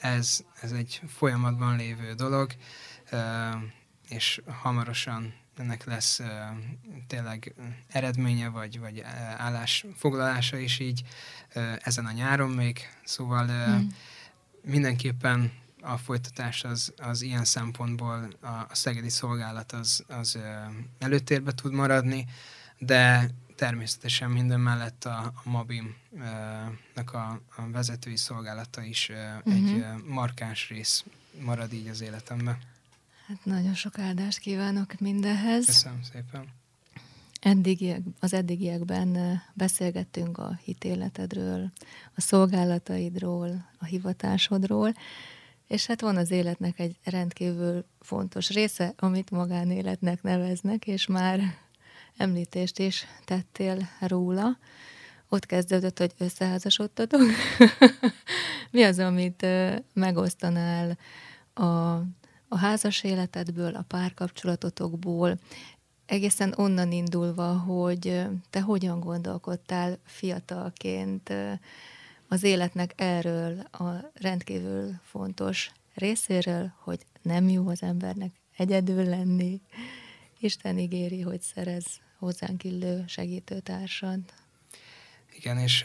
Ez, ez egy folyamatban lévő dolog, és hamarosan ennek lesz tényleg eredménye, vagy, vagy állásfoglalása is így ezen a nyáron még. Szóval mm. mindenképpen a folytatás az, az ilyen szempontból a, a szegedi szolgálat az, az előtérbe tud maradni, de természetesen minden mellett a, a MABIM-nek a, a vezetői szolgálata is uh-huh. egy markáns rész marad így az életemben. Hát nagyon sok áldást kívánok mindenhez. Köszönöm szépen. Eddigiek, az eddigiekben beszélgettünk a hitéletedről, a szolgálataidról, a hivatásodról, és hát van az életnek egy rendkívül fontos része, amit magánéletnek neveznek, és már említést is tettél róla. Ott kezdődött, hogy összeházasodtatok. Mi az, amit megosztanál a, a házas életedből, a párkapcsolatotokból, egészen onnan indulva, hogy te hogyan gondolkodtál fiatalként az életnek erről a rendkívül fontos részéről, hogy nem jó az embernek egyedül lenni. Isten ígéri, hogy szerez hozzánk illő segítőtársad. Igen, és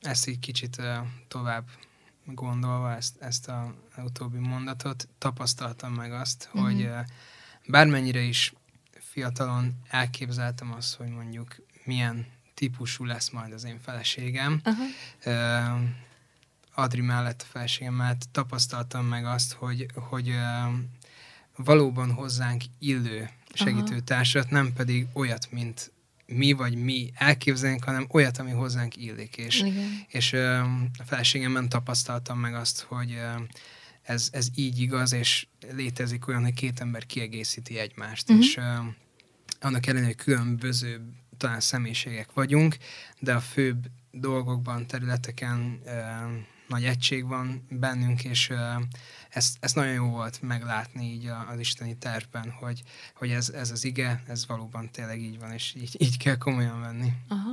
ezt így kicsit tovább gondolva, ezt, ezt a utóbbi mondatot, tapasztaltam meg azt, uh-huh. hogy bármennyire is fiatalon elképzeltem azt, hogy mondjuk milyen típusú lesz majd az én feleségem. Uh-huh. Adri mellett a feleségem mellett tapasztaltam meg azt, hogy, hogy valóban hozzánk illő segítőtársat, nem pedig olyat, mint mi vagy mi elképzelünk, hanem olyat, ami hozzánk illik. És, Igen. és a feleségemben tapasztaltam meg azt, hogy ez, ez így igaz, és létezik olyan, hogy két ember kiegészíti egymást. Uh-huh. És annak ellenére, hogy különböző talán személyiségek vagyunk, de a főbb dolgokban, területeken e, nagy egység van bennünk, és e, ezt, ezt nagyon jó volt meglátni így az isteni tervben, hogy, hogy ez, ez az ige, ez valóban tényleg így van, és így, így kell komolyan venni. Aha.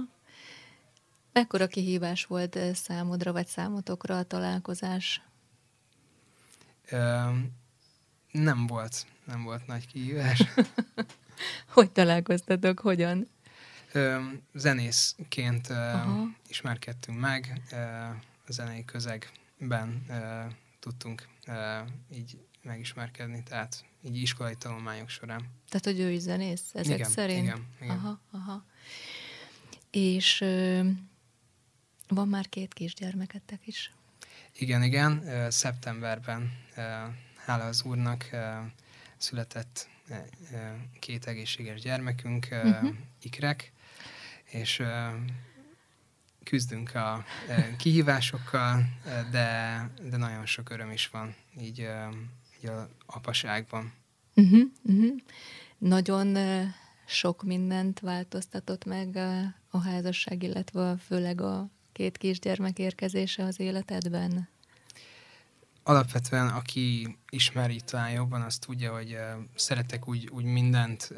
Mekkora kihívás volt számodra, vagy számotokra a találkozás? E, nem volt, nem volt nagy kihívás. hogy találkoztatok, hogyan? zenészként Aha. ismerkedtünk meg, a zenei közegben tudtunk így megismerkedni, tehát így iskolai tanulmányok során. Tehát, hogy ő is zenész ezek igen, szerint? Igen, igen. Aha, aha. És ö, van már két kisgyermeketek is? Igen, igen. Szeptemberben, hála az úrnak, született két egészséges gyermekünk, uh-huh. ikrek, és küzdünk a kihívásokkal, de, de nagyon sok öröm is van így, így a apaságban. Uh-huh, uh-huh. Nagyon sok mindent változtatott meg a házasság, illetve főleg a két kisgyermek érkezése az életedben? alapvetően aki ismeri talán jobban, azt tudja, hogy uh, szeretek úgy, úgy mindent uh,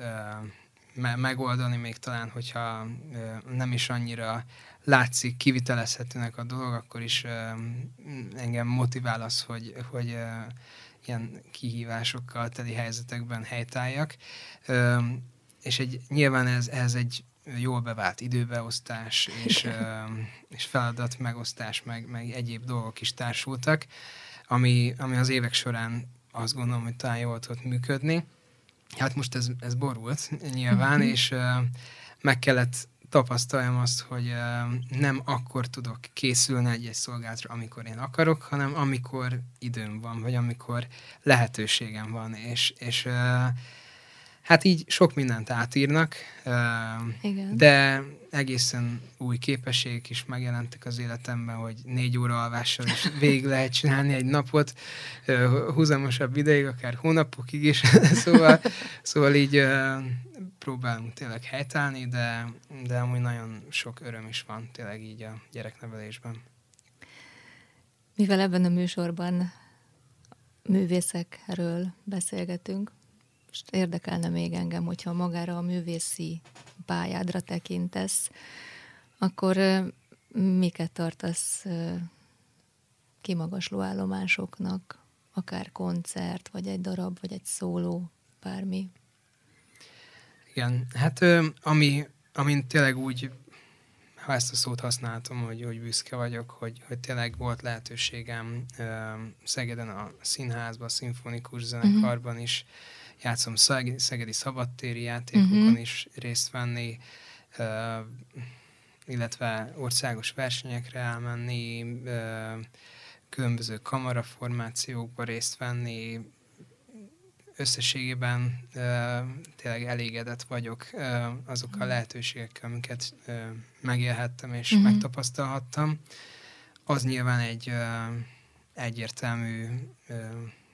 me- megoldani, még talán, hogyha nem is annyira látszik kivitelezhetőnek a dolog, akkor is engem motivál az, hogy, hogy ilyen kihívásokkal teli helyzetekben helytálljak. És egy, nyilván ez, ez egy jól bevált időbeosztás és, és feladat megosztás, meg, meg egyéb dolgok is társultak ami, ami az évek során azt gondolom, hogy talán jól tudott működni. Hát most ez, ez borult nyilván, mm-hmm. és uh, meg kellett tapasztaljam azt, hogy uh, nem akkor tudok készülni egy-egy szolgálatra, amikor én akarok, hanem amikor időm van, vagy amikor lehetőségem van, és, és uh, Hát így sok mindent átírnak, Igen. de egészen új képességek is megjelentek az életemben, hogy négy óra alvással is végig lehet csinálni egy napot, húzamosabb ideig, akár hónapokig is, szóval, szóval így próbálunk tényleg helytállni, de, de amúgy nagyon sok öröm is van tényleg így a gyereknevelésben. Mivel ebben a műsorban művészekről beszélgetünk, most érdekelne még engem, hogyha magára a művészi pályádra tekintesz, akkor miket tartasz kimagasló állomásoknak, akár koncert, vagy egy darab, vagy egy szóló, bármi? Igen, hát ami, amin tényleg úgy, ha ezt a szót használtam, hogy, hogy büszke vagyok, hogy, hogy tényleg volt lehetőségem Szegeden a színházban, a szimfonikus zenekarban uh-huh. Játszom Szegedi Szabadtéri játékokon uh-huh. is részt venni, uh, illetve országos versenyekre elmenni, uh, különböző kamaraformációkba részt venni, összességében tényleg elégedett vagyok azokkal a lehetőségekkel, amiket megélhettem és mm-hmm. megtapasztalhattam. Az nyilván egy egyértelmű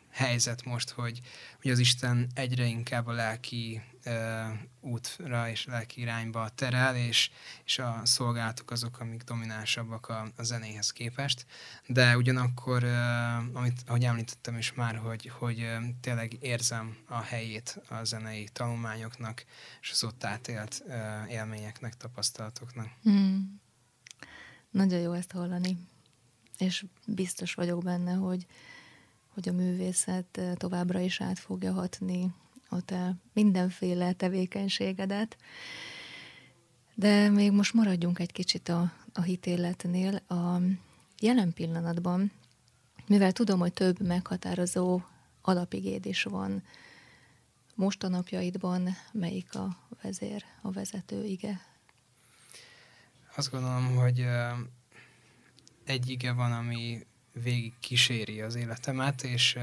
helyzet most, hogy, hogy az Isten egyre inkább a lelki uh, útra és lelki irányba terel, és, és a szolgálatok azok, amik dominánsabbak a, a zenéhez képest. De ugyanakkor, uh, amit, ahogy említettem is már, hogy, hogy uh, tényleg érzem a helyét a zenei tanulmányoknak, és az ott átélt uh, élményeknek, tapasztalatoknak. Hmm. Nagyon jó ezt hallani. És biztos vagyok benne, hogy, hogy a művészet továbbra is át fogja hatni a te mindenféle tevékenységedet. De még most maradjunk egy kicsit a, a hitéletnél. A jelen pillanatban, mivel tudom, hogy több meghatározó alapigéd is van, most a napjaidban melyik a vezér, a vezető ige? Azt gondolom, hogy egy ige van, ami végig kíséri az életemet, és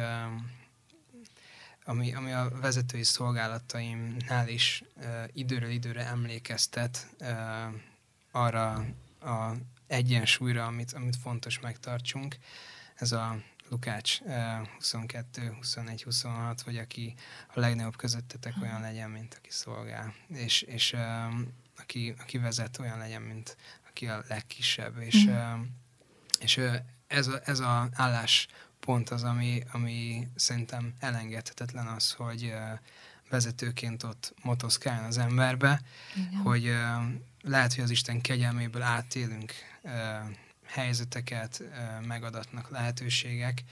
ami, ami a vezetői szolgálataimnál is időről időre emlékeztet arra a egyensúlyra, amit, amit fontos megtartsunk. Ez a Lukács 22, 21, 26, vagy aki a legnagyobb közöttetek olyan legyen, mint aki szolgál. És, és aki, aki vezet olyan legyen, mint aki a legkisebb. És, mm. és ez a, ez a álláspont az, ami, ami szerintem elengedhetetlen az, hogy vezetőként ott motoszkáljon az emberbe, Igen. hogy lehet, hogy az Isten kegyelméből átélünk helyzeteket, megadatnak lehetőségek,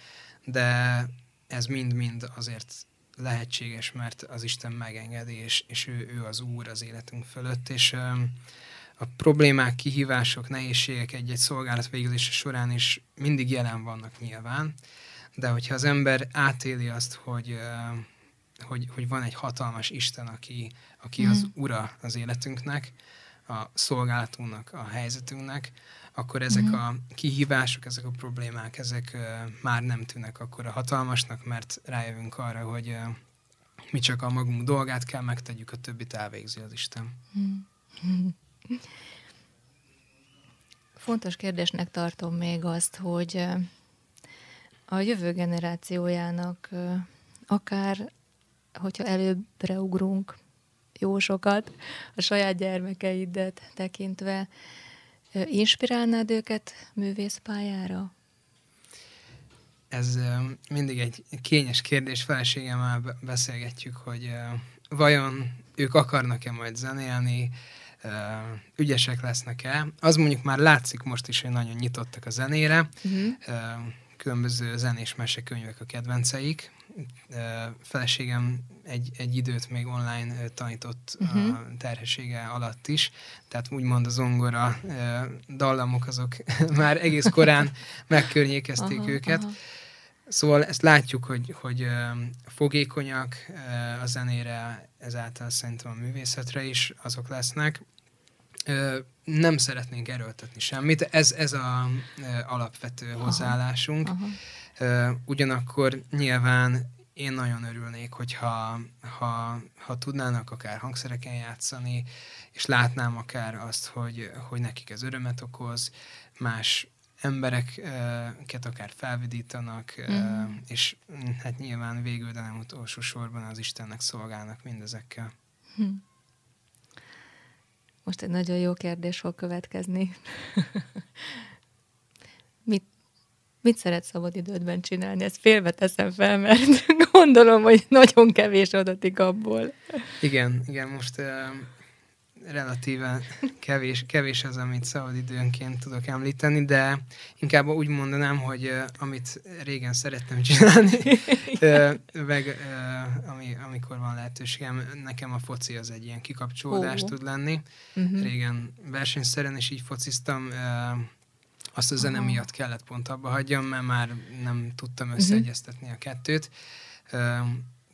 de ez mind-mind azért lehetséges, mert az Isten megengedi, és, és ő, ő az Úr az életünk fölött, és a problémák, kihívások, nehézségek egy-egy szolgálat végzése során is mindig jelen vannak nyilván, de hogyha az ember átéli azt, hogy, hogy, hogy van egy hatalmas Isten, aki, aki mm. az ura az életünknek, a szolgálatunknak, a helyzetünknek, akkor ezek mm. a kihívások, ezek a problémák, ezek már nem tűnnek akkor a hatalmasnak, mert rájövünk arra, hogy mi csak a magunk dolgát kell megtegyük, a többit elvégzi az Isten. Mm. Fontos kérdésnek tartom még azt, hogy a jövő generációjának akár, hogyha előbbre ugrunk jó sokat, a saját gyermekeidet tekintve, inspirálnád őket művészpályára? Ez mindig egy kényes kérdés, feleségemmel beszélgetjük, hogy vajon ők akarnak-e majd zenélni, ügyesek lesznek-e. Az mondjuk már látszik most is, hogy nagyon nyitottak a zenére. Uh-huh. Különböző zenés mesekönyvek a kedvenceik. Feleségem egy, egy időt még online tanított uh-huh. a terhessége alatt is, tehát úgymond a zongora dallamok azok már egész korán megkörnyékezték aha, őket. Aha. Szóval ezt látjuk, hogy, hogy fogékonyak a zenére, ezáltal szerintem a művészetre is azok lesznek nem szeretnénk erőltetni semmit. Ez, ez a alapvető aha, hozzáállásunk. Aha. Ugyanakkor nyilván én nagyon örülnék, hogyha ha, ha tudnának akár hangszereken játszani, és látnám akár azt, hogy, hogy nekik ez örömet okoz, más embereket akár felvidítanak, mm. és hát nyilván végül, de nem utolsó sorban az Istennek szolgálnak mindezekkel. Mm. Most egy nagyon jó kérdés fog következni. mit, mit szeretsz szabad idődben csinálni? Ezt félve teszem fel, mert gondolom, hogy nagyon kevés adatik abból. Igen, igen, most relatíve kevés, kevés az, amit szabad időnként tudok említeni, de inkább úgy mondanám, hogy uh, amit régen szerettem csinálni, uh, meg uh, ami, amikor van lehetőségem, nekem a foci az egy ilyen kikapcsolódás oh. tud lenni. Uh-huh. Régen versenyszeren is így fociztam, uh, azt a zene uh-huh. miatt kellett pont abba hagyjam, mert már nem tudtam mhm. összeegyeztetni a kettőt. Uh,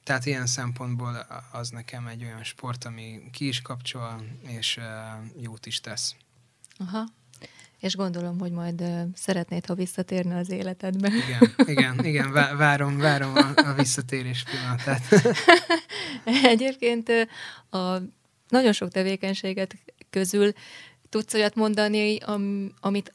tehát ilyen szempontból az nekem egy olyan sport, ami ki is kapcsol, és jót is tesz. Aha. és gondolom, hogy majd szeretnéd, ha visszatérne az életedbe. Igen, igen, igen, várom, várom a, a visszatérés pillanatát. Egyébként a nagyon sok tevékenységet közül tudsz olyat mondani, am, amit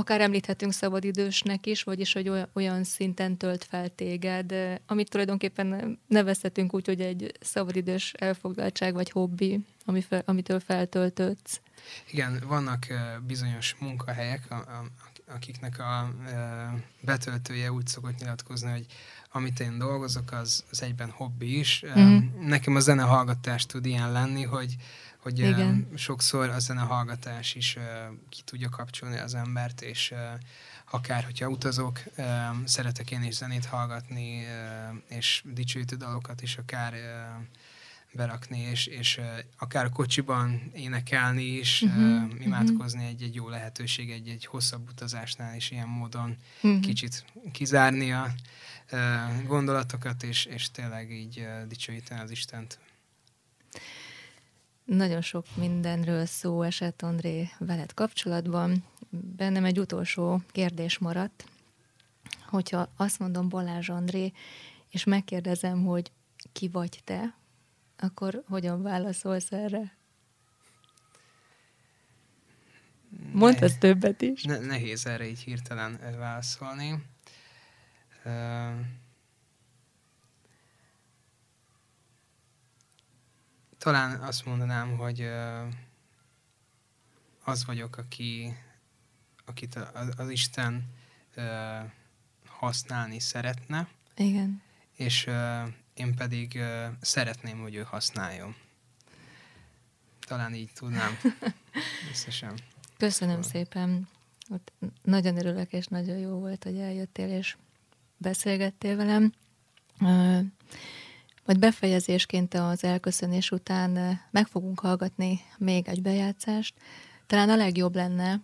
akár említhetünk szabadidősnek is, vagyis hogy olyan, olyan szinten tölt fel téged, amit tulajdonképpen nevezhetünk úgy, hogy egy szabadidős elfoglaltság vagy hobbi, ami fel, amitől feltöltődsz. Igen, vannak bizonyos munkahelyek, akiknek a betöltője úgy szokott nyilatkozni, hogy amit én dolgozok, az, az egyben hobbi is. Mm. Nekem a zenehallgatás tud ilyen lenni, hogy, hogy Igen. sokszor a zenehallgatás is ki tudja kapcsolni az embert, és akár, hogyha utazok, szeretek én is zenét hallgatni, és dicsőítő dalokat is akár berakni, és, és akár a kocsiban énekelni is, uh-huh, imádkozni uh-huh. egy, egy jó lehetőség, egy, egy hosszabb utazásnál is ilyen módon uh-huh. kicsit kizárni a gondolatokat, és, és tényleg így dicsőíteni az Istent. Nagyon sok mindenről szó esett, André, veled kapcsolatban. Bennem egy utolsó kérdés maradt, hogyha azt mondom Balázs André, és megkérdezem, hogy ki vagy te, akkor hogyan válaszolsz erre? Mondhatsz többet is. Ne, nehéz erre így hirtelen válaszolni. Uh, talán azt mondanám, hogy az vagyok, aki, akit az, Isten használni szeretne. Igen. És én pedig szeretném, hogy ő használjon. Talán így tudnám összesen. Köszönöm szóval. szépen. Nagyon örülök, és nagyon jó volt, hogy eljöttél, és beszélgettél velem. Majd befejezésként az elköszönés után meg fogunk hallgatni még egy bejátszást. Talán a legjobb lenne,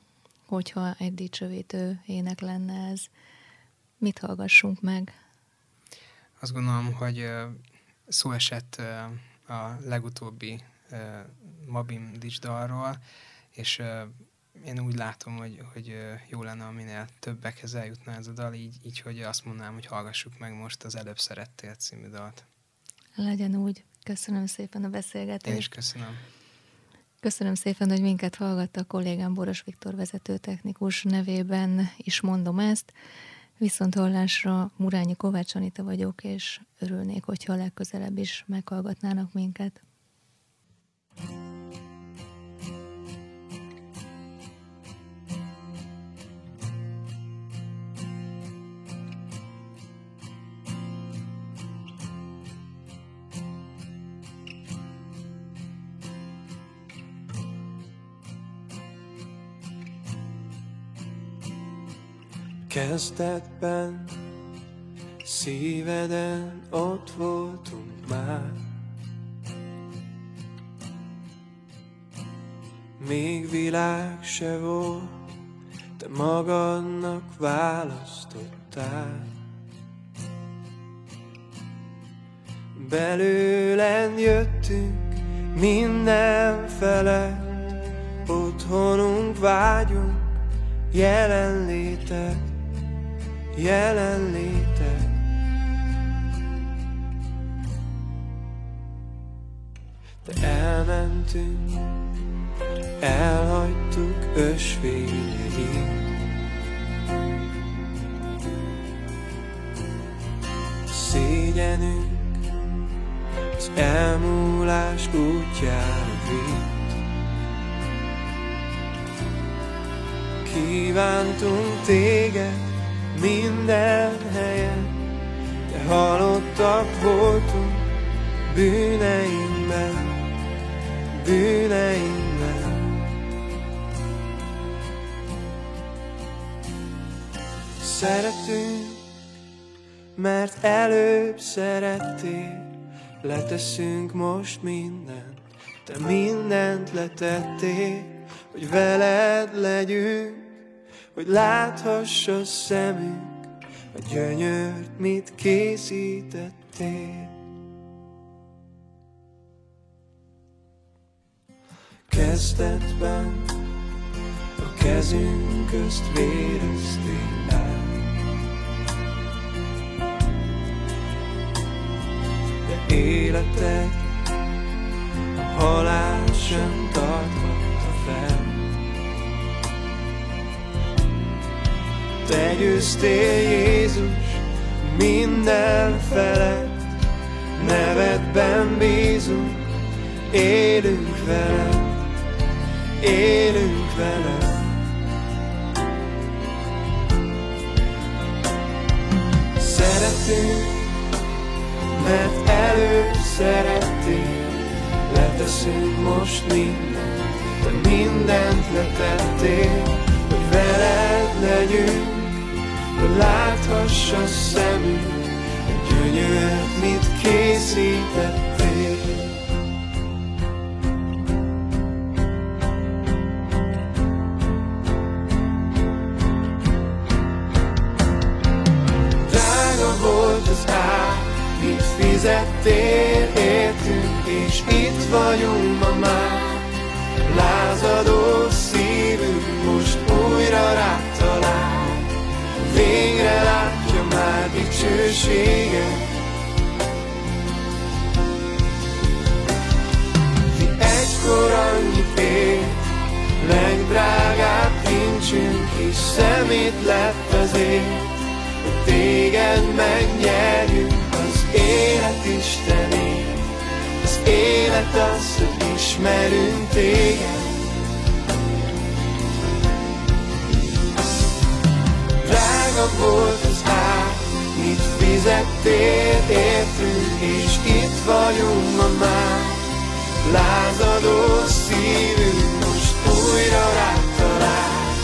hogyha egy dicsőítő ének lenne ez. Mit hallgassunk meg? Azt gondolom, hogy szó esett a legutóbbi Mabim dicsdalról, és én úgy látom, hogy, hogy jó lenne, aminél többekhez eljutna ez a dal, így, így hogy azt mondanám, hogy hallgassuk meg most az Előbb Szerettél című dalt. Legyen úgy. Köszönöm szépen a beszélgetést. Én is köszönöm. Köszönöm szépen, hogy minket hallgatta a kollégám Boros Viktor vezetőtechnikus nevében is mondom ezt. Viszont hallásra Murányi Kovács Anita vagyok, és örülnék, hogyha legközelebb is meghallgatnának minket. Kezdetben szíveden ott voltunk már. Még világ se volt, te magadnak választottál. Belőlen jöttünk mindenfele Otthonunk vágyunk jelenlétet jelenléte. De elmentünk, elhagytuk ösvényeit. Szégyenünk az elmúlás útjára vitt. Kívántunk téged, minden helyen, de halottak voltunk bűneinkben, bűneinkben. Szeretünk, mert előbb szerettél, leteszünk most mindent, te mindent letettél, hogy veled legyünk, hogy láthassa szemünk a gyönyört, mit készítettél. Kezdetben, a kezünk közt véreztél el. De életed a halál sem tarthatta Te győztél Jézus minden felett, nevedben bízunk, élünk veled, élünk veled. Szeretünk, mert előbb szerettél, leteszünk most mindent, de mindent letettél, hogy veled legyünk, hogy láthassa szemünk, a gyönyört, mit készítettél. Drága volt az ár, mit fizettél, értünk, és itt vagyunk ma már. Lázadó már dicsőséget. Mi egykor annyit ért, legdrágább kincsünk is szemét lett azért, hogy téged megnyerjünk az élet Istenét. Az élet az, hogy ismerünk téged. Drága volt az ár, mit fizettél, értünk, és itt vagyunk ma már. Lázadó szívünk most újra rád talál,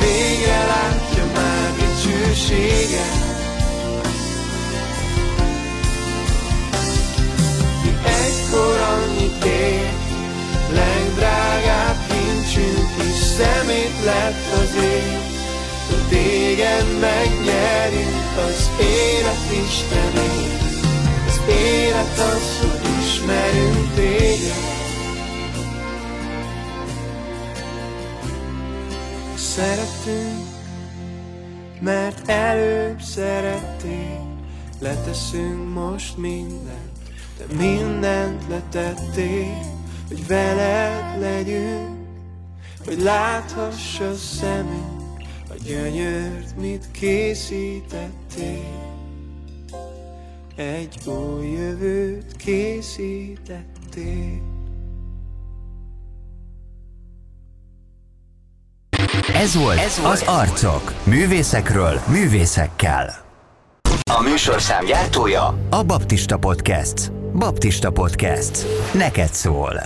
végre látja már dicsőséget. Egykor annyit ért, legdrágább kincsünk is szemét lett az ég, téged megnyerjünk az élet Istenét. Az élet az, hogy ismerünk téged. Szeretünk, mert előbb szerettél, leteszünk most mindent, de mindent letettél, hogy veled legyünk, hogy láthassa szemünk gyönyört, mit készítettél. Egy új jövőt készítettél. Ez volt, Ez volt az Arcok. Művészekről, művészekkel. A műsorszám gyártója a Baptista Podcast. Baptista Podcast. Neked szól.